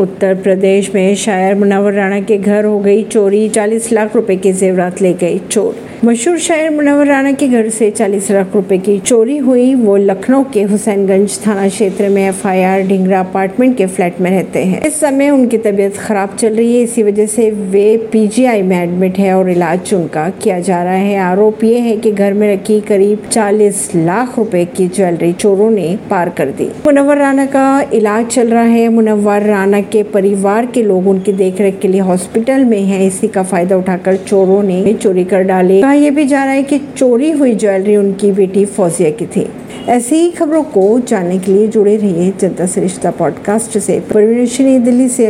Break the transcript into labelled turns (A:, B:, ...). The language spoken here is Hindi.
A: उत्तर प्रदेश में शायर मुनावर राणा के घर हो गई चोरी 40 लाख रुपए के जेवरात ले गए चोर। मशहूर शायर मुनवर राणा के घर से 40 लाख रुपए की चोरी हुई। वो लखनऊ के हुसैनगंज थाना क्षेत्र में एफआईआर ढिंगरा अपार्टमेंट के फ्लैट में रहते हैं। इस समय उनकी तबीयत खराब चल रही है, इसी वजह से वे पीजीआई में एडमिट है और इलाज उनका किया जा रहा है। आरोप ये है कि घर में रखी करीब 40 लाख रुपए की ज्वेलरी चोरों ने पार कर दी। मुनवर राणा का इलाज चल रहा है। मुनवर राणा के परिवार के लोग उनकी देखरेख के लिए हॉस्पिटल में है। इसी का फ़ायदा उठाकर चोरों ने चोरी कर डाले। यह भी जा रहा है कि चोरी हुई ज्वेलरी उनकी बेटी फौजिया की थी। ऐसी ही खबरों को जानने के लिए जुड़े रहिए जनता सरिश्ता पॉडकास्ट से। परवीन दिल्ली से।